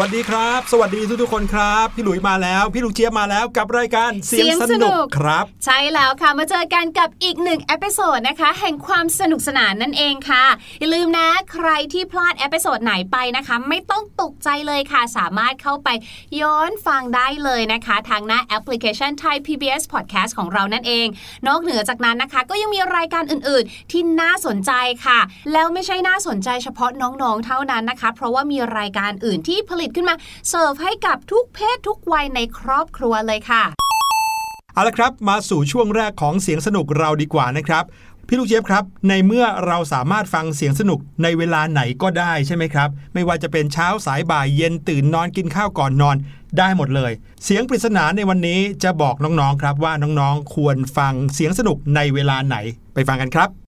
สวัสดีครับ สวัสดีทุกๆคนครับ พี่หลุยมาแล้ว พี่ลูกเจี๊ยบมาแล้วกับรายการเสียงสนุกครับ ใช่แล้วค่ะมาเจอกันกับอีกหนึ่ง episode นะคะ แห่งความสนุกสนานนั่นเองค่ะ อย่าลืมนะใครที่พลาด episode ไหนไปนะคะ ไม่ต้องตกใจเลยค่ะ สามารถเข้าไปย้อนฟังได้เลยนะคะ ทางหน้าแอปพลิเคชันไทย PBS Podcast ของเรานั่นเอง นอกเหนือจากนั้นนะคะ ก็ยังมีรายการอื่นๆ ที่น่าสนใจค่ะ แล้วไม่ใช่น่าสนใจเฉพาะน้องๆเท่านั้นนะคะ เพราะว่ามีรายการอื่นที่ผลิตขึ้นมาเสิร์ฟให้กับทุกเพศทุกวัยในครอบครัวเลยค่ะ เอาละครับ มาสู่ช่วงแรกของเสียงสนุกเราดีกว่านะครับพี่ลูกเจี๊ยบครับ ในเมื่อเราสามารถฟังเสียงสนุกในเวลาไหนก็ได้ใช่ไหมครับ ไม่ว่าจะเป็นเช้าสายบ่ายเย็นตื่นนอนกินข้าวก่อนนอน ได้หมดเลย เสียงปริศนาในวันนี้จะบอกน้องๆครับว่าน้องๆควรฟังเสียงสนุกในเวลาไหนไปฟังกันครับ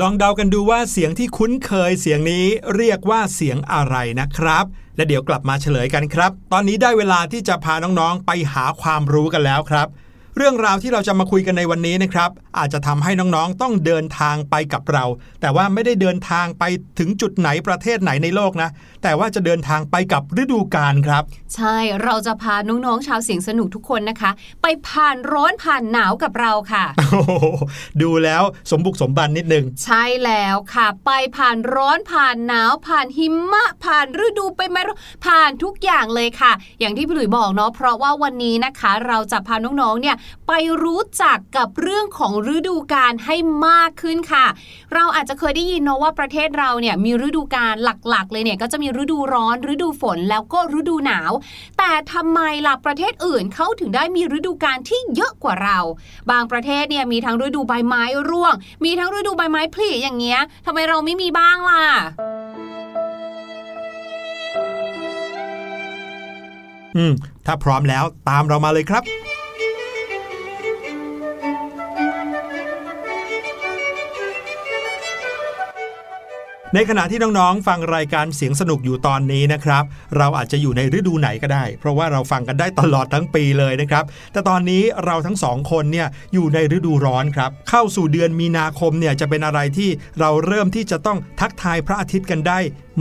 ลองเดากันดูว่าเสียงที่คุ้นเคยเสียงนี้เรียกว่าเสียงอะไรนะครับ และเดี๋ยวกลับมาเฉลยกันครับ ตอนนี้ได้เวลาที่จะพาน้องๆไปหาความรู้กันแล้วครับ เรื่องราวที่เราจะมาคุยกันในวันนี้นะครับ อาจจะทำให้น้องๆ ต้องเดินทางไปกับเรา แต่ว่าไม่ได้เดินทางไปถึงจุดไหนประเทศไหนในโลกนะ แต่ว่าจะเดินทางไปกับฤดูกาลครับ ใช่เราจะพาน้องๆชาวเสียงสนุกทุกคนนะคะ ไปผ่านร้อนผ่านหนาวกับเราค่ะโอ้โหดูแล้วสมบุกสมบันนิดนึง ใช่แล้วค่ะ ไปผ่านร้อนผ่านหนาวผ่านหิมะ ผ่านฤดูไปไม่รู้ผ่านทุกอย่างเลยค่ะ อย่างที่พี่หลุยบอกเนาะเพราะว่าวันนี้นะคะ เราจะพาน้องๆเนี่ยไปรู้จักกับเรื่องของฤดูกาลให้มากขึ้นค่ะ เราอาจจะเคยได้ยินเนาะว่าประเทศเราเนี่ยมีฤดูกาลหลักๆ เลยเนี่ยก็จะมีฤดูร้อน ฤดูฝนแล้วก็ฤดูหนาว แต่ทำไมล่ะประเทศอื่นเขาถึงได้มีฤดูกาลที่เยอะกว่าเรา บางประเทศเนี่ยมีทั้งฤดูใบไม้ร่วง มีทั้งฤดูใบไม้ผลิอย่างเงี้ยทำไมเราไม่มีบ้างล่ะอืม ถ้าพร้อมแล้วตามเรามาเลยครับ ในขณะที่น้องๆ ฟังรายการเสียงสนุกอยู่ตอนนี้นะครับ เราอาจจะอยู่ในฤดูไหนก็ได้ เพราะว่าเราฟังกันได้ตลอดทั้งปีเลยนะครับ แต่ตอนนี้เราทั้งสองคนเนี่ยอยู่ในฤดูร้อนครับ เข้าสู่เดือนมีนาคมเนี่ยจะเป็นอะไรที่เราเริ่มที่จะต้องทักทายพระอาทิตย์กันได้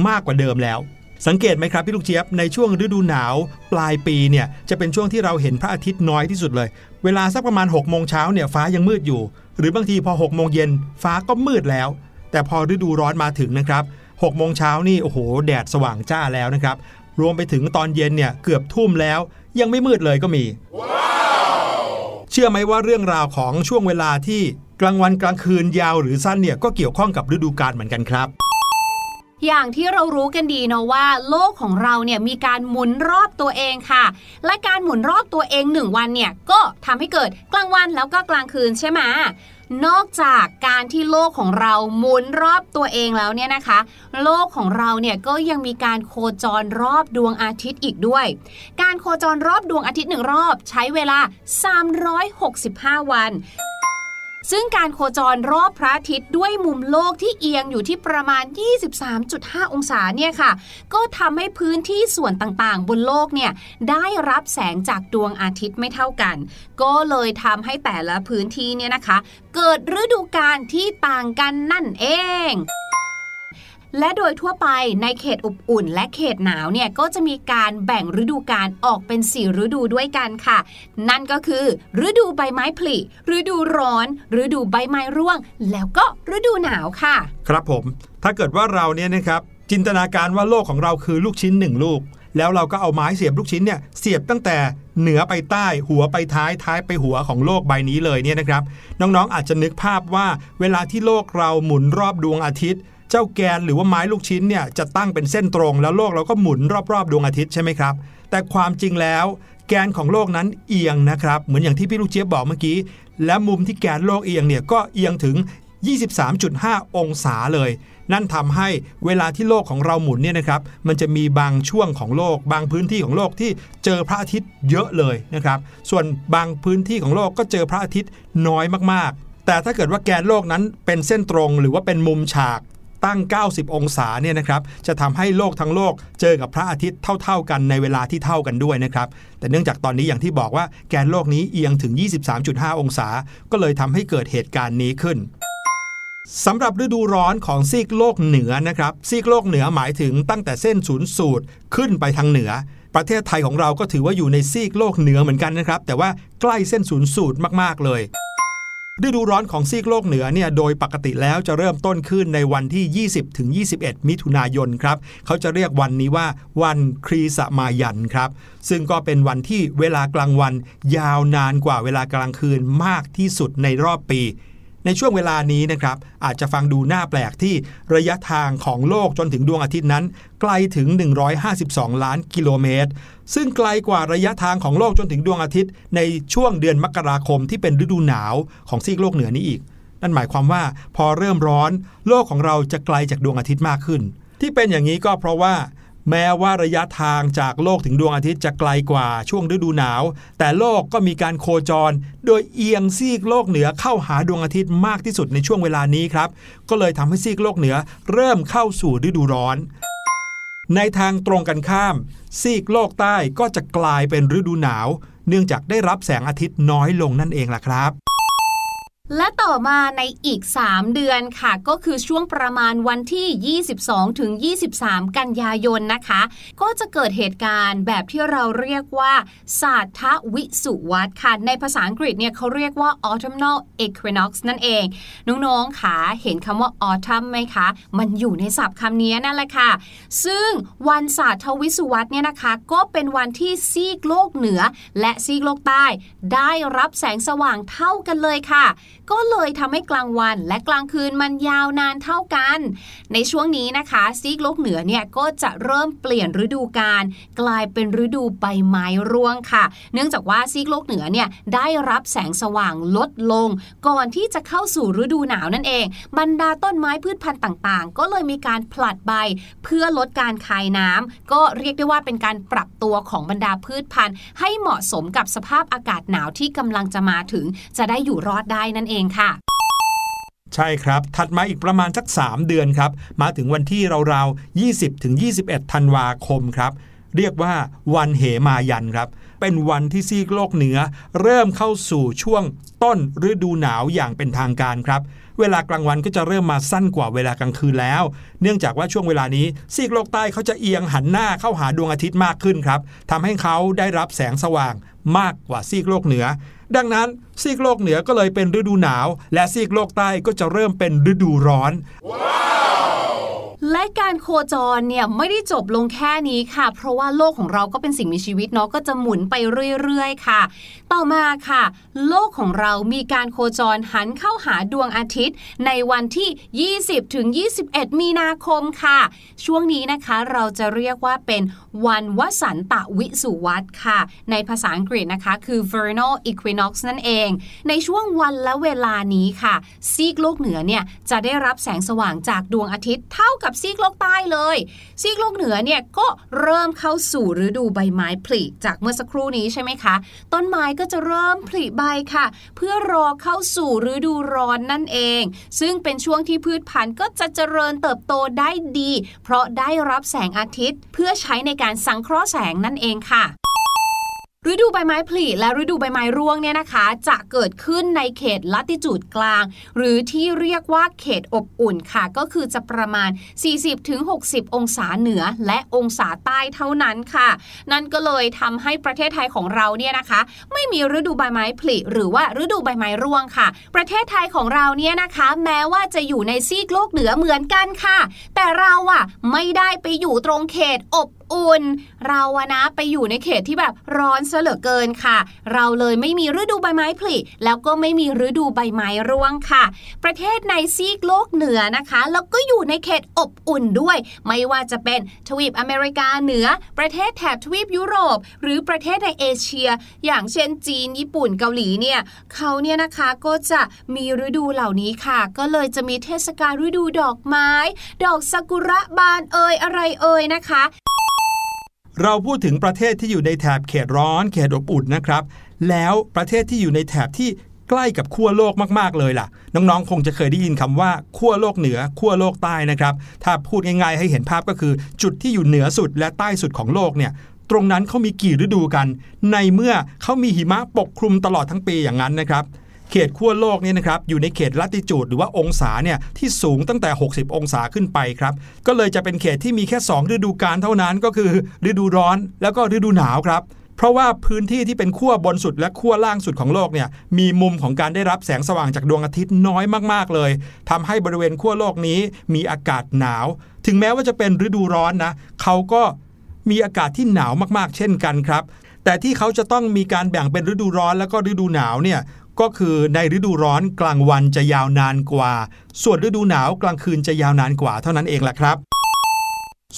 มากกว่าเดิมแล้ว สังเกตไหมครับพี่ลูกเจี๊ยบในช่วงฤดูหนาว ปลายปีเนี่ยจะเป็นช่วงที่เราเห็นพระอาทิตย์น้อยที่สุดเลย เวลาสักประมาณ6กโมงเช้าเนี่ยฟ้ายังมืดอยู่ หรือบางทีพอ6กโมงเย็นฟ้าก็มืดแล้ว แต่พอฤดูร้อนมาถึงนะครับ6โมงเช้านี่โอ้โห แดดสว่างจ้าแล้วนะครับ รวมไปถึงตอนเย็นเนี่ยเกือบทุ่มแล้ว ยังไม่มืดเลยก็มีเชื่อไหมว่าเรื่องราวของช่วงเวลาที่กลางวันกลางคืนยาวหรือสั้นเนี่ยก็เกี่ยวข้องกับฤดูกาลเหมือนกันครับอย่างที่เรารู้กันดีเนาะว่า โลกของเราเนี่ยมีการหมุนรอบตัวเองค่ะ และการหมุนรอบตัวเองหนึ่งวันเนี่ยก็ทำให้เกิดกลางวันแล้วก็กลางคืนใช่ไหม นอกจากการที่โลกของเราหมุนรอบตัวเองแล้วเนี่ยนะคะ โลกของเราเนี่ยก็ยังมีการโคจรรอบดวงอาทิตย์อีกด้วย การโคจรรอบดวงอาทิตย์หนึ่งรอบ ใช้เวลา 365 วัน ซึ่งการโคจรรอบพระอาทิตย์ด้วยมุมโลกที่เอียงอยู่ที่ประมาณ 23.5 องศาเนี่ยค่ะ ก็ทำให้พื้นที่ส่วนต่างๆ บนโลกเนี่ยได้รับแสงจากดวงอาทิตย์ไม่เท่ากัน ก็เลยทำให้แต่ละพื้นที่เนี่ยนะคะ เกิดฤดูกาลที่ต่างกันนั่นเอง และโดยทั่วไปในเขตอบอุ่น และเขตหนาวเนี่ยก็จะมีการแบ่งฤดูกาลออกเป็นสี่ฤดูด้วยกันค่ะ นั่นก็คือ ฤดูใบไม้ผลิฤดูร้อน ฤดูใบไม้ร่วง แล้วก็ฤดูหนาวค่ะ ครับผม ถ้าเกิดว่าเราเนี่ยนะครับจินตนาการว่าโลกของเราคือลูกชิ้นหนึ่งลูก แล้วเราก็เอาไม้เสียบลูกชิ้นเนี่ยเสียบตั้งแต่เหนือไปใต้หัวไปท้ายท้ายไปหัวของโลกใบนี้เลยเนี่ยนะครับ น้องๆอาจจะนึกภาพว่าเวลาที่โลกเราหมุนรอบดวงอาทิตย์ เจ้าแกนหรือว่าไม้ลูกชิ้นเนี่ยจะตั้งเป็นเส้นตรงแล้วโลกเราก็หมุนรอบๆ ดวงอาทิตย์ใช่ไหมครับ แต่ความจริงแล้วแกนของโลกนั้นเอียงนะครับ เหมือนอย่างที่พี่ลูกเจี๊ยบบอกเมื่อกี้ และมุมที่แกนโลกเอียงเนี่ยก็เอียงถึง 23.5 องศาเลย นั่นทำให้เวลาที่โลกของเราหมุนเนี่ยนะครับ มันจะมีบางช่วงของโลก บางพื้นที่ของโลกที่เจอพระอาทิตย์เยอะเลยนะครับ ส่วนบางพื้นที่ของโลกก็เจอพระอาทิตย์น้อยมากๆแต่ถ้าเกิดว่าแกนโลกนั้นเป็นเส้นตรงหรือว่าเป็นมุมฉาก ตั้ง 90 องศาเนี่ยนะครับจะทำให้โลกทั้งโลกเจอกับพระอาทิตย์เท่า ๆ กันในเวลาที่เท่ากันด้วยนะครับแต่เนื่องจากตอนนี้อย่างที่บอกว่าแกนโลกนี้เอียงถึง 23.5 องศา ก็เลยทำให้เกิดเหตุการณ์นี้ขึ้นสำหรับฤดูร้อนของซีกโลกเหนือนะครับซีกโลกเหนือหมายถึงตั้งแต่เส้นศูนย์สูตรขึ้นไปทางเหนือ ประเทศไทยของเราก็ถือว่าอยู่ในซีกโลกเหนือเหมือนกันนะครับ แต่ว่าใกล้เส้นศูนย์สูตรมากๆเลย ฤดูร้อนของซีกโลกเหนือเนี่ยโดยปกติแล้วจะเริ่มต้นขึ้นในวันที่ 20ถึง21 มิถุนายนครับเขาจะเรียกวันนี้ว่าวันครีสมายันครับ ซึ่งก็เป็นวันที่เวลากลางวันยาวนานกว่าเวลากลางคืนมากที่สุดในรอบปี ในช่วงเวลานี้นะครับอาจจะฟังดูน่าแปลกที่ระยะทางของโลกจนถึงดวงอาทิตย์นั้น ไกลถึง 152 ล้านกิโลเมตร ซึ่งไกลกว่าระยะทางของโลกจนถึงดวงอาทิตย์ ในช่วงเดือนมกราคมที่เป็นฤดูหนาวของซีกโลกเหนือนี้อีก นั่นหมายความว่าพอเริ่มร้อน โลกของเราจะไกลจากดวงอาทิตย์มากขึ้น ที่เป็นอย่างนี้ก็เพราะว่า แม้ว่าระยะทางจากโลกถึงดวงอาทิตย์จะไกลกว่าช่วงฤดูหนาว แต่โลกก็มีการโคจร โดยเอียงซีกโลกเหนือเข้าหาดวงอาทิตย์มากที่สุดในช่วงเวลานี้ครับ ก็เลยทำให้ซีกโลกเหนือเริ่มเข้าสู่ฤดูร้อน ในทางตรงกันข้าม ซีกโลกใต้ก็จะกลายเป็นฤดูหนาว เนื่องจากได้รับแสงอาทิตย์น้อยลงนั่นเองล่ะครับ และต่อมาในอีก 3 เดือนค่ะ ก็คือช่วงประมาณวันที่ 22 ถึง 23 กันยายนนะคะ ก็จะเกิดเหตุการณ์แบบที่เราเรียกว่าศาสตวิสุวัตค่ะ ในภาษาอังกฤษเนี่ยเขาเรียกว่า autumnal equinox นั่นเอง น้องๆค่ะ เห็นคำว่า autumn ไหมคะ มันอยู่ในศัพท์คำนี้นั่นแหละค่ะ ซึ่งวันศาสตวิสุวัตเนี่ยนะคะ ก็เป็นวันที่ซีกโลกเหนือ และซีกโลกใต้ ได้รับแสงสว่างเท่ากันเลยค่ะ ก็เลยทำให้กลางวันและกลางคืนมันยาวนานเท่ากัน ในช่วงนี้นะคะ ซีกโลกเหนือเนี่ยก็จะเริ่มเปลี่ยนฤดูกาลกลายเป็นฤดูใบไม้ร่วงค่ะ เนื่องจากว่าซีกโลกเหนือเนี่ยได้รับแสงสว่างลดลง ก่อนที่จะเข้าสู่ฤดูหนาวนั่นเอง บรรดาต้นไม้พืชพันธุ์ต่างๆ ก็เลยมีการผลัดใบเพื่อลดการคายน้ำก็เรียกได้ว่าเป็นการปรับตัวของบรรดาพืชพันธุ์ ให้เหมาะสมกับสภาพอากาศหนาวที่กำลังจะมาถึง จะได้อยู่รอดได้นั่นเองค่ะใช่ครับ ถัดมาอีกประมาณสัก 3 เดือนครับ มาถึงวันที่ราวๆ 20ถึง21 ธันวาคมครับ เรียกว่าวันเหมายันครับ เป็นวันที่ซีกโลกเหนือ เริ่มเข้าสู่ช่วงต้นฤดูหนาวอย่างเป็นทางการครับ เวลากลางวันก็จะเริ่มมาสั้นกว่าเวลากลางคืนแล้ว เนื่องจากว่าช่วงเวลานี้ซีกโลกใต้เขาจะเอียงหันหน้าเข้าหาดวงอาทิตย์มากขึ้นครับทำให้เขาได้รับแสงสว่างมากกว่าซีกโลกเหนือ ดังนั้นซีกโลกเหนือก็เลยเป็นฤดูหนาว และซีกโลกใต้ก็จะเริ่มเป็นฤดูร้อน wow! และการโคจรเนี่ยไม่ได้จบลงแค่นี้ค่ะ เพราะว่าโลกของเราก็เป็นสิ่งมีชีวิตเนาะก็จะหมุนไปเรื่อยๆ ค่ะ ต่อมาค่ะ โลกของเรามีการโคจรหันเข้าหาดวงอาทิตย์ ในวันที่ 20ถึง21 มีนาคมค่ะ ช่วงนี้นะคะเราจะเรียกว่าเป็นวันวสันตะวิสุวัตค่ะ ในภาษาอังกฤษนะคะ คือ vernal equinox นั่นเอง ในช่วงวันและเวลานี้ค่ะ ซีกโลกเหนือเนี่ยจะได้รับแสงสว่างจากดวงอาทิตย์เท่ากับซีกโลกใต้เลย ซีกโลกเหนือเนี่ยก็เริ่มเข้าสู่ฤดูใบไม้ผลิจากเมื่อสักครู่นี้ใช่ไหมคะ ต้นไม้ก็จะเริ่มผลิใบค่ะ เพื่อรอเข้าสู่ฤดูร้อนนั่นเอง ซึ่งเป็นช่วงที่พืชพันธุ์ก็จะเจริญเติบโตได้ดี เพราะได้รับแสงอาทิตย์ เพื่อใช้ในการสังเคราะห์แสงนั่นเองค่ะ ฤดูใบไม้ผลิและฤดูใบไม้ร่วงเนี่ยนะคะ จะเกิดขึ้นในเขตลัติจูดกลาง หรือที่เรียกว่าเขตอบอุ่นค่ะ ก็คือจะประมาณ 40-60 องศาเหนือและองศาใต้เท่านั้นค่ะ นั่นก็เลยทำให้ประเทศไทยของเราเนี่ยนะคะ ไม่มีฤดูใบไม้ผลิหรือว่าฤดูใบไม้ร่วงค่ะ ประเทศไทยของเราเนี่ยนะคะ แม้ว่าจะอยู่ในซีกโลกเหนือเหมือนกันค่ะ แต่เราอะไม่ได้ไปอยู่ตรงเขตอบ อุ่น เราอะนะไปอยู่ในเขตที่แบบร้อนซะเหลือเกินค่ะ เราเลยไม่มีฤดูใบไม้ผลิแล้วก็ไม่มีฤดูใบไม้ร่วงค่ะ ประเทศในซีกโลกเหนือนะคะ แล้วก็อยู่ในเขตอบอุ่นด้วย ไม่ว่าจะเป็นทวีปอเมริกาเหนือ ประเทศแถบทวีปยุโรป หรือประเทศในเอเชีย อย่างเช่นจีน ญี่ปุ่นเกาหลีเนี่ยเขาเนี่ยนะคะก็จะมีฤดูเหล่านี้ค่ะ ก็เลยจะมีเทศกาลฤดูดอกไม้ ดอกซากุระบานเอ่ยอะไรเอ่ยนะคะ เราพูดถึงประเทศที่อยู่ในแถบเขตร้อนเขตอบอุ่นนะครับ แล้วประเทศที่อยู่ในแถบที่ใกล้กับขั้วโลกมากๆเลยล่ะ น้องๆ คงจะเคยได้ยินคำว่าขั้วโลกเหนือขั้วโลกใต้นะครับ ถ้าพูดง่ายๆ ให้เห็นภาพก็คือ จุดที่อยู่เหนือสุดและใต้สุดของโลกเนี่ยตรงนั้นเขามีกี่ฤดูกัน ในเมื่อเขามีหิมะปกคลุมตลอดทั้งปีอย่างนั้นนะครับ เขตขั้วโลกเนี่ยนะครับอยู่ในเขตลัติจูดหรือว่าองศาเนี่ยที่สูงตั้งแต่ 60 องศาขึ้นไปครับ ก็เลยจะเป็นเขตที่มีแค่ 2 ฤดูกาลเท่านั้นก็คือ ฤดูร้อนแล้วก็ฤดูหนาวครับเพราะว่าพื้นที่ที่เป็นขั้วบนสุดและขั้วล่างสุดของโลกเนี่ยมีมุมของการได้รับแสงสว่างจากดวงอาทิตย์น้อยมากๆเลยทำให้บริเวณขั้วโลกนี้มีอากาศหนาว ถึงแม้ว่าจะเป็นฤดูร้อนนะเขาก็มีอากาศที่หนาวมากๆ เช่นกันครับ แต่ที่เขาจะต้องมีการแบ่งเป็นฤดูร้อนแล้วก็ฤดูหนาวเนี่ย ก็คือในฤดูร้อนกลางวันจะยาวนานกว่า ส่วนฤดูหนาวกลางคืนจะยาวนานกว่าเท่านั้นเองแหละครับ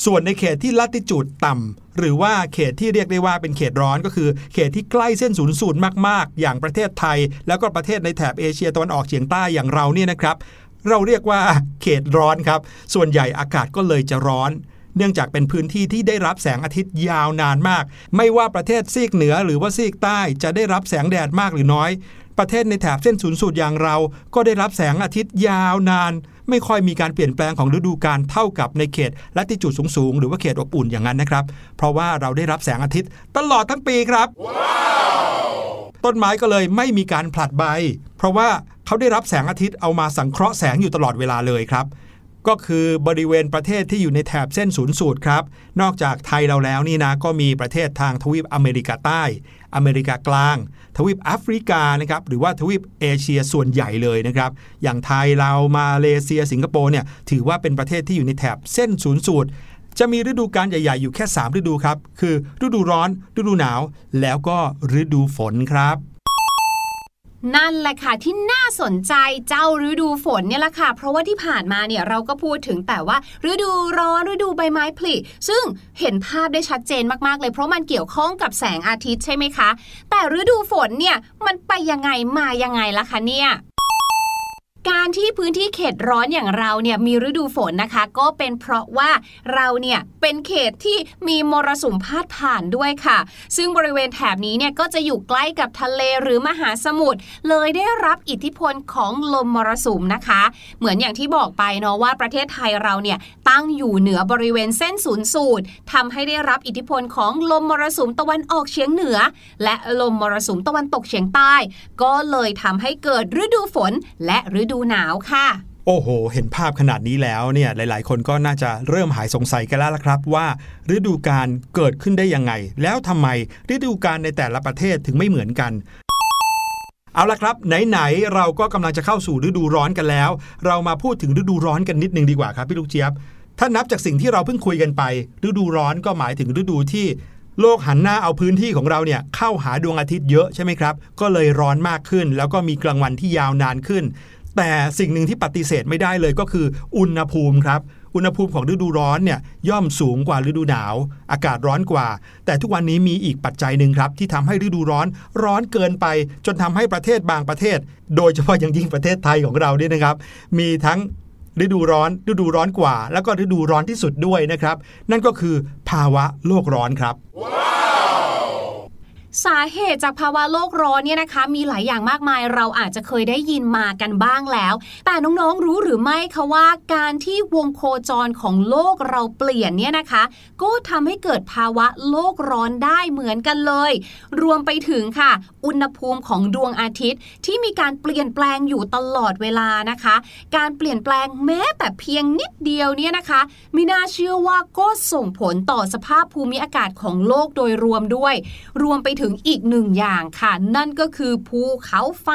ส่วนในเขตที่ลัติจูดต่ำหรือว่าเขตที่เรียกได้ว่าเป็นเขตร้อนก็คือ เขตที่ใกล้เส้นศูนย์สูตรมากๆ อย่างประเทศไทย แล้วก็ประเทศในแถบเอเชียตะวันออกเฉียงใต้อย่างเราเนี่ยนะครับ เราเรียกว่าเขตร้อนครับ ส่วนใหญ่อากาศก็เลยจะร้อนเนื่องจากเป็นพื้นที่ที่ได้รับแสงอาทิตย์ยาวนานมาก ไม่ว่าประเทศซีกเหนือหรือว่าซีกใต้จะได้รับแสงแดดมากหรือน้อย ประเทศในแถบเส้นศูนย์สูตรอย่างเรา ก็ได้รับแสงอาทิตย์ยาวนาน ไม่ค่อยมีการเปลี่ยนแปลงของฤดูกาลเท่ากับในเขตลัติจูดสูงๆ หรือว่าเขตอบอุ่นอย่างนั้นนะครับ เพราะว่าเราได้รับแสงอาทิตย์ตลอดทั้งปีครับต้นไม้ก็เลยไม่มีการผลัดใบ เพราะว่าเขาได้รับแสงอาทิตย์เอามาสังเคราะห์แสงอยู่ตลอดเวลาเลยครับ ก็คือบริเวณประเทศที่อยู่ในแถบเส้นศูนย์สูตรครับ นอกจากไทยเราแล้วนี่นะก็มีประเทศทางทวีปอเมริกาใต้ อเมริกากลาง ทวีปแอฟริกานะครับหรือว่าทวีปเอเชียส่วนใหญ่เลยนะครับอย่างไทยเรามาเลเซียสิงคโปร์เนี่ยถือว่าเป็นประเทศที่อยู่ในแถบเส้นศูนย์สูตรจะมีฤดูกาลใหญ่ ๆ อยู่แค่ 3 ฤดูครับ คือฤดูร้อน ฤดูหนาว แล้วก็ฤดูฝนครับ นั่นแหละค่ะที่น่าสนใจเจ้าฤดูฝนเนี่ยแหละค่ะ เพราะว่าที่ผ่านมาเนี่ยเราก็พูดถึงแต่ว่า ฤดูร้อนฤดูใบไม้ผลิซึ่งเห็นภาพได้ชัดเจนมากๆเลย เพราะมันเกี่ยวข้องกับแสงอาทิตย์ใช่ไหมคะ แต่ฤดูฝนเนี่ยมันไปยังไงมายังไงล่ะคะเนี่ย การที่พื้นที่เขตร้อนอย่างเราเนี่ยมีฤดูฝนนะคะ ก็เป็นเพราะว่าเราเนี่ยเป็นเขตที่มีมรสุมพาดผ่านด้วยค่ะ ซึ่งบริเวณแถบนี้เนี่ยก็จะอยู่ใกล้กับทะเลหรือมหาสมุทรเลยได้รับอิทธิพลของลมมรสุมนะคะ เหมือนอย่างที่บอกไปเนาะว่าประเทศไทยเราเนี่ยตั้งอยู่เหนือบริเวณเส้นศูนย์สูตรทำให้ได้รับอิทธิพลของลมมรสุมตะวันออกเฉียงเหนือ และลมมรสุมตะวันตกเฉียงใต้ ก็เลยทำให้เกิดฤดูฝนและฤดูหนาวค่ะ โอ้โห เห็นภาพขนาดนี้แล้วเนี่ยหลาย ๆ คนก็น่าจะเริ่มหายสงสัยกันแล้วละครับ ว่าฤดูกาลเกิดขึ้นได้ยังไง แล้วทำไมฤดูกาลในแต่ละประเทศถึงไม่เหมือนกันเอาละครับ ไหน ๆ เราก็กำลังจะเข้าสู่ฤดูร้อนกันแล้ว เรามาพูดถึงฤดูร้อนกันนิดนึงดีกว่าครับพี่ลูกเจี๊ยบ ถ้านับจากสิ่งที่เราเพิ่งคุยกันไป ฤดูร้อนก็หมายถึงฤดูที่ โลกหันหน้าเอาพื้นที่ของเราเนี่ยเข้าหาดวงอาทิตย์เยอะใช่ไหมครับ ก็เลยร้อนมากขึ้น แล้วก็มีกลางวันที่ยาวนานขึ้น แต่สิ่งหนึ่งที่ปฏิเสธไม่ได้เลยก็คืออุณหภูมิครับ อุณหภูมิของฤดูร้อนเนี่ยย่อมสูงกว่าฤดูหนาว อากาศร้อนกว่า แต่ทุกวันนี้มีอีกปัจจัยหนึ่งครับ ที่ทำให้ฤดูร้อนร้อนเกินไป จนทำให้ประเทศบางประเทศ โดยเฉพาะอย่างยิ่งประเทศไทยของเราเนี่ยนะครับ มีทั้งฤดูร้อนฤดูร้อนกว่า แล้วก็ฤดูร้อนที่สุดด้วยนะครับ นั่นก็คือภาวะโลกร้อนครับ สาเหตุจากภาวะโลกร้อนเนี่ยนะคะ มีหลายอย่างมากมายเราอาจจะเคยได้ยินมากันบ้างแล้ว แต่น้องๆรู้หรือไม่คะว่าการที่วงโคจรของโลกเราเปลี่ยนเนี่ยนะคะ ก็ทำให้เกิดภาวะโลกร้อนได้เหมือนกันเลย รวมไปถึงค่ะ อุณหภูมิของดวงอาทิตย์ ที่มีการเปลี่ยนแปลงอยู่ตลอดเวลานะคะ การเปลี่ยนแปลงแม้แต่เพียงนิดเดียวเนี่ยนะคะไม่น่าเชื่อว่าก็ส่งผลต่อสภาพภูมิอากาศของโลกโดยรวมด้วย รวมไปถึงอีกหนึ่งอย่างค่ะ นั่นก็คือภูเขาไฟ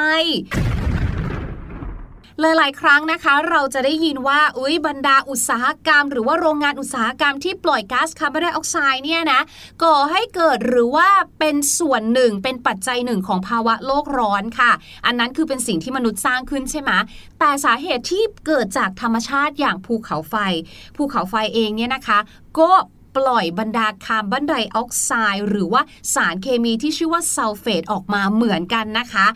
หลาย ๆ ครั้งนะคะ เราจะได้ยินว่าอุ้ยบรรดาอุตสาหกรรม หรือว่าโรงงานอุตสาหกรรมที่ปล่อยก๊าซคาร์บอนไดออกไซด์เนี่ยนะก่อให้เกิดหรือว่าเป็นส่วนหนึ่งเป็นปัจจัยหนึ่งของภาวะโลกร้อนค่ะ อันนั้นคือเป็นสิ่งที่มนุษย์สร้างขึ้นใช่ไหมแต่สาเหตุที่เกิดจากธรรมชาติอย่างภูเขาไฟ ภูเขาไฟเองเนี่ยนะคะ ก็ ปล่อยบรรดาคาร์บอนไดออกไซด์หรือว่าสารเคมีที่ชื่อว่าซัลเฟตออกมาเหมือนกันนะคะ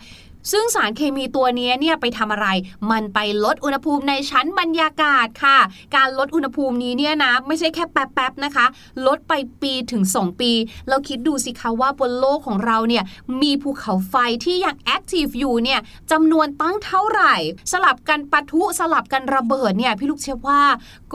ซึ่งสารเคมีตัวนี้เนี่ยไปทำอะไร มันไปลดอุณหภูมิในชั้นบรรยากาศค่ะ การลดอุณหภูมินี้เนี่ยนะ ไม่ใช่แค่แป๊บๆนะคะ ลดไปปีถึง 2 ปี เราคิดดูสิคะว่าบนโลกของเราเนี่ยมีภูเขาไฟที่ยัง active อยู่เนี่ยจำนวนตั้งเท่าไหร่ สลับกันปะทุสลับกันระเบิดเนี่ยพี่ลูกเชื่อว่า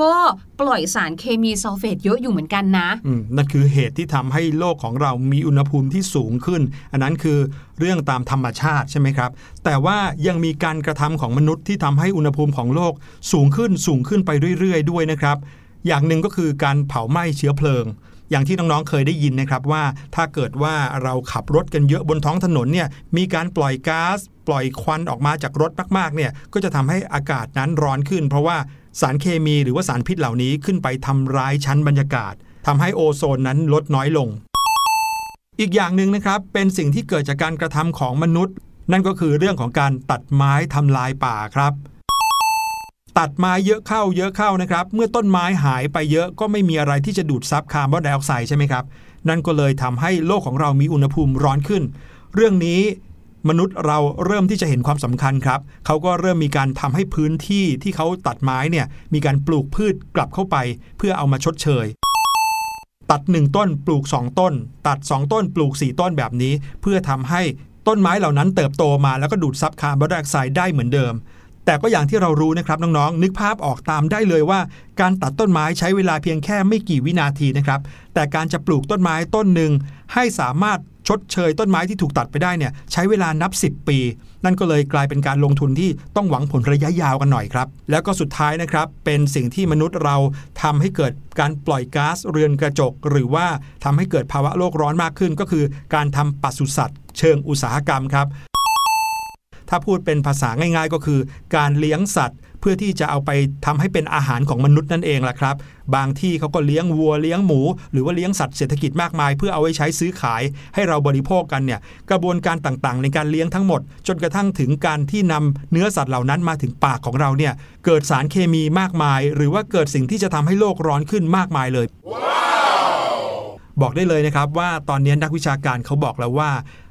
ก็ปล่อยสารเคมีซัลเฟตเยอะอยู่เหมือนกันนะนั่นคือเหตุที่ทำให้โลกของเรามีอุณหภูมิที่สูงขึ้น อันนั้นคือเรื่องตามธรรมชาติใช่ไหมครับ แต่ว่ายังมีการกระทำของมนุษย์ที่ทำให้อุณหภูมิของโลกสูงขึ้นสูงขึ้นไปเรื่อย ๆ ด้วยนะครับ อย่างหนึ่งก็คือการเผาไหม้เชื้อเพลิง อย่างที่น้องๆเคยได้ยินนะครับว่า ถ้าเกิดว่าเราขับรถกันเยอะบนท้องถนนเนี่ยมีการปล่อยก๊าซปล่อยควันออกมาจากรถมากๆเนี่ยก็จะทำให้อากาศนั้นร้อนขึ้น เพราะว่าสารเคมีหรือว่าสารพิษเหล่านี้ขึ้นไปทำร้ายชั้นบรรยากาศทำให้โอโซนนั้นลดน้อยลง อีกอย่างหนึ่งนะครับเป็นสิ่งที่เกิดจากการกระทำของมนุษย์ นั่นก็คือเรื่องของการตัดไม้ทำลายป่าครับ ตัดไม้เยอะเข้าเยอะเข้านะครับ เมื่อต้นไม้หายไปเยอะก็ไม่มีอะไรที่จะดูดซับคาร์บอนไดออกไซด์ใช่ไหมครับ นั่นก็เลยทำให้โลกของเรามีอุณหภูมิร้อนขึ้น เรื่องนี้มนุษย์เราเริ่มที่จะเห็นความสำคัญครับ เขาก็เริ่มมีการทำให้พื้นที่ที่เขาตัดไม้เนี่ยมีการปลูกพืชกลับเข้าไป เพื่อเอามาชดเชย ตัด 1 ต้นปลูก 2 ต้น ตัด 2 ต้นปลูก 4 ต้นแบบนี้ เพื่อทำให้ต้นไม้เหล่านั้นเติบโตมาแล้วก็ดูดซับคาร์บอนไดออกไซด์ได้เหมือนเดิม แต่ก็อย่างที่เรารู้นะครับน้องๆ นึกภาพออกตามได้เลยว่า การตัดต้นไม้ใช้เวลาเพียงแค่ไม่กี่วินาทีนะครับ แต่การจะปลูกต้นไม้ต้นหนึ่งให้สามารถชดเชยต้นไม้ที่ถูกตัดไปได้เนี่ยใช้เวลานับ 10 ปี นั่นก็เลยกลายเป็นการลงทุนที่ต้องหวังผลระยะยาวกันหน่อยครับ แล้วก็สุดท้ายนะครับเป็นสิ่งที่มนุษย์เราทำให้เกิดการปล่อยก๊าซเรือนกระจก หรือว่าทำให้เกิดภาวะโลกร้อนมากขึ้น ก็คือการทำปศุสัตว์ เชิงอุตสาหกรรมครับ ถ้าพูดเป็นภาษาง่าย ๆ ก็คือ การเลี้ยงสัตว์ เพื่อที่จะเอาไปทำให้เป็นอาหารของมนุษย์นั่นเองล่ะครับ บางที่เขาก็เลี้ยงวัวเลี้ยงหมู หรือว่าเลี้ยงสัตว์เศรษฐกิจมากมาย เพื่อเอาไว้ใช้ซื้อขาย ให้เราบริโภคกันเนี่ยกระบวนการต่างๆ ในการเลี้ยงทั้งหมด จนกระทั่งถึงการที่นำเนื้อสัตว์เหล่านั้นมาถึงปากของเราเนี่ยเกิดสารเคมีมากมาย หรือว่าเกิดสิ่งที่จะทำให้โลกร้อนขึ้นมากมายเลยบอกได้เลยนะครับว่าตอนนี้นักวิชาการเขาบอกแล้วว่า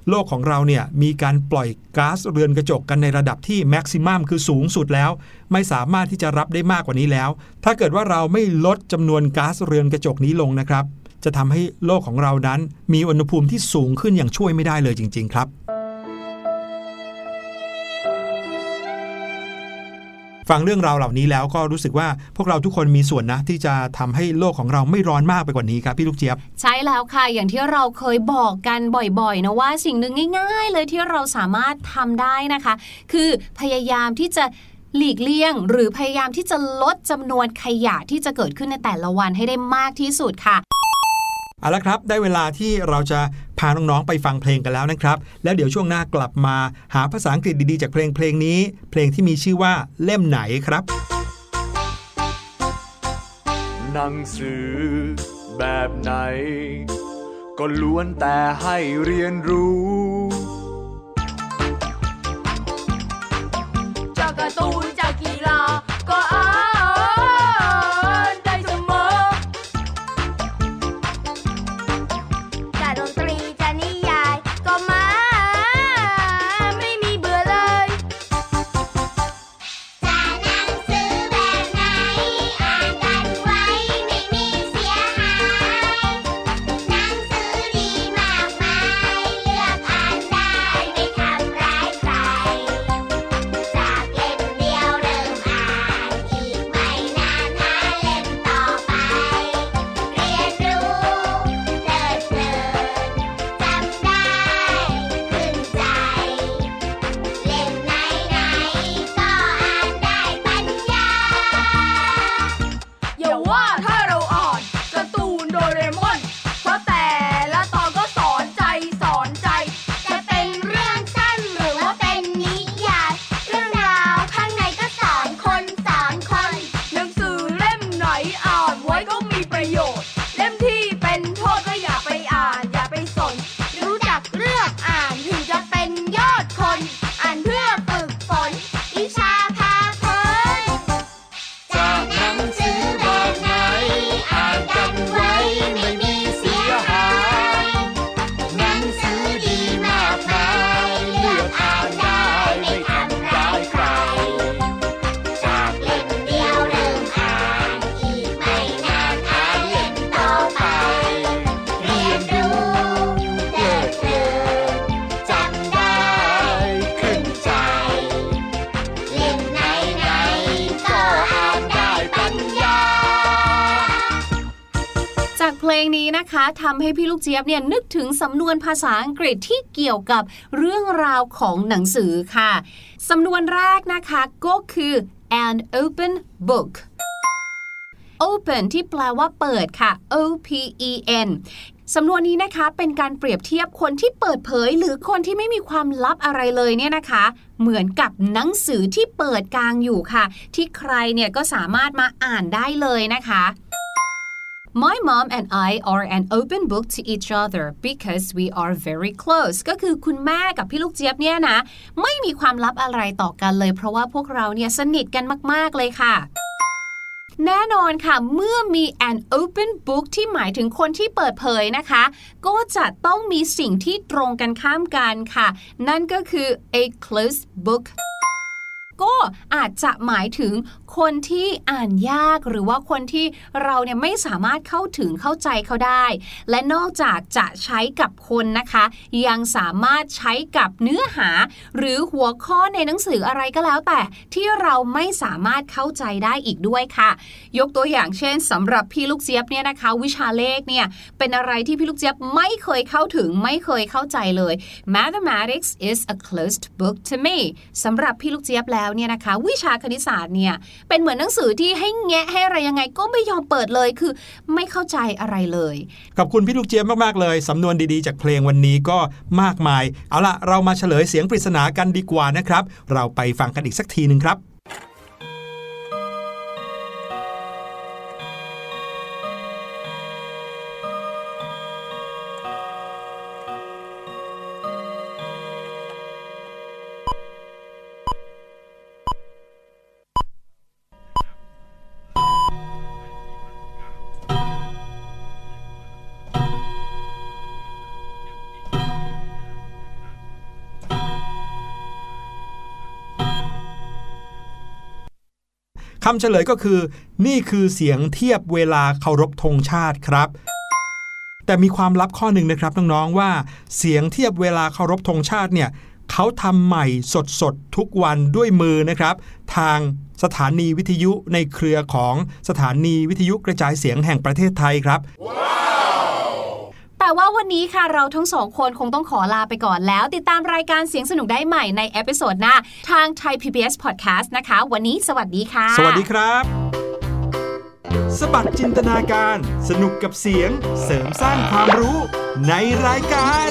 โลกของเราเนี่ยมีการปล่อยก๊าซเรือนกระจกกันในระดับที่แม็กซิมัมคือสูงสุดแล้ว ไม่สามารถที่จะรับได้มากกว่านี้แล้ว ถ้าเกิดว่าเราไม่ลดจำนวนก๊าซเรือนกระจกนี้ลงนะครับ จะทำให้โลกของเรานั้น มีอุณหภูมิที่สูงขึ้นอย่างช่วยไม่ได้เลยจริง ๆ ครับ ฟังเรื่องราวเหล่านี้แล้วก็รู้สึกว่าพวกเราทุกคนมีส่วนนะ ที่จะทำให้โลกของเราไม่ร้อนมากไปกว่านี้ครับพี่ลูกเจี๊ยบ ใช่แล้วค่ะ อย่างที่เราเคยบอกกันบ่อยๆนะว่าสิ่งหนึ่งง่าย ๆ เลยที่เราสามารถทำได้นะคะ คือพยายามที่จะหลีกเลี่ยง หรือพยายามที่จะลดจำนวนขยะที่จะเกิดขึ้นในแต่ละวันให้ได้มากที่สุดค่ะ เอาละครับ ได้เวลาที่เราจะพาน้องๆไปฟังเพลงกันแล้วนะครับ แล้วเดี๋ยวช่วงหน้ากลับมาหาภาษาอังกฤษดีๆจากเพลงเพลงนี้ เพลงที่มีชื่อว่าเล่มไหนครับ หนังสือแบบไหน ก็ล้วนแต่ให้เรียนรู้จากการ์ตูน Lisa. นะคะทำให้พี่ลูกเจี๊ยบเนี่ยนึกถึงสำนวนภาษาอังกฤษที่เกี่ยวกับเรื่องราวของหนังสือค่ะสำนวนแรกนะคะก็คือ an open book open ที่แปลว่าเปิดค่ะ O P E N สำนวนนี้นะคะเป็นการเปรียบเทียบคนที่เปิดเผย หรือคนที่ไม่มีความลับอะไรเลยเนี่ยนะคะ เหมือนกับหนังสือที่เปิดกลางอยู่ค่ะ ที่ใครเนี่ยก็สามารถมาอ่านได้เลยนะคะ My mom and I are an open book to each other because we are very close ก็คือคุณแม่กับพี่ลูกเจี๊ยบเนี่ยนะ ไม่มีความลับอะไรต่อกันเลย เพราะว่าพวกเราเนี่ยสนิทกันมาก ๆ เลยค่ะแน่นอนค่ะ เมื่อมี an open book ที่หมายถึงคนที่เปิดเผยนะคะ ก็จะต้องมีสิ่งที่ตรงกันข้ามกันค่ะ นั่นก็คือ a closed book ก็อาจจะหมายถึง คนที่อ่านยากหรือว่าคนที่เราเนี่ยไม่สามารถเข้าถึงเข้าใจเขาได้ และนอกจากจะใช้กับคนนะคะ ยังสามารถใช้กับเนื้อหา หรือหัวข้อในหนังสืออะไรก็แล้วแต่ที่เราไม่สามารถเข้าใจได้อีกด้วยค่ะ ยกตัวอย่างเช่นสำหรับพี่ลูกเจี๊ยบเนี่ยนะคะ วิชาเลขเนี่ยเป็นอะไรที่พี่ลูกเจี๊ยบไม่เคยเข้าถึงไม่เคยเข้าใจเลย mathematics is a closed book to me สำหรับพี่ลูกเจี๊ยบแล้วเนี่ยนะคะ วิชาคณิตศาสตร์เนี่ยเป็นเหมือนหนังสือที่ให้แงะให้อะไรยังไงก็ไม่ยอมเปิดเลยคือ ไม่เข้าใจอะไรเลยขอบคุณพี่ลูกเจี๊ยบมากๆเลยสำนวนดีๆ จากเพลงวันนี้ก็มากมาย เอาล่ะเรามาเฉลยเสียงปริศนากันดีกว่านะครับ เราไปฟังกันอีกสักทีหนึ่งครับ คำเฉลยก็คือ นี่คือเสียงเทียบเวลาเคารพธงชาติครับ แต่มีความลับข้อหนึ่งนะครับน้องๆว่า เสียงเทียบเวลาเคารพธงชาติเนี่ยเขาทำใหม่สดๆ ทุกวันด้วยมือนะครับ ทางสถานีวิทยุในเครือของสถานีวิทยุกระจายเสียงแห่งประเทศไทยครับ แต่ว่าวันนี้ค่ะเราทั้งสองคนคงต้องขอลาไปก่อนแล้ว ติดตามรายการเสียงสนุกได้ใหม่ใน episode หน้า ทาง Thai PBS Podcast นะคะ วันนี้สวัสดีค่ะ สวัสดีครับ สบัดจินตนาการ สนุกกับเสียง เสริมสร้างความรู้ในรายการ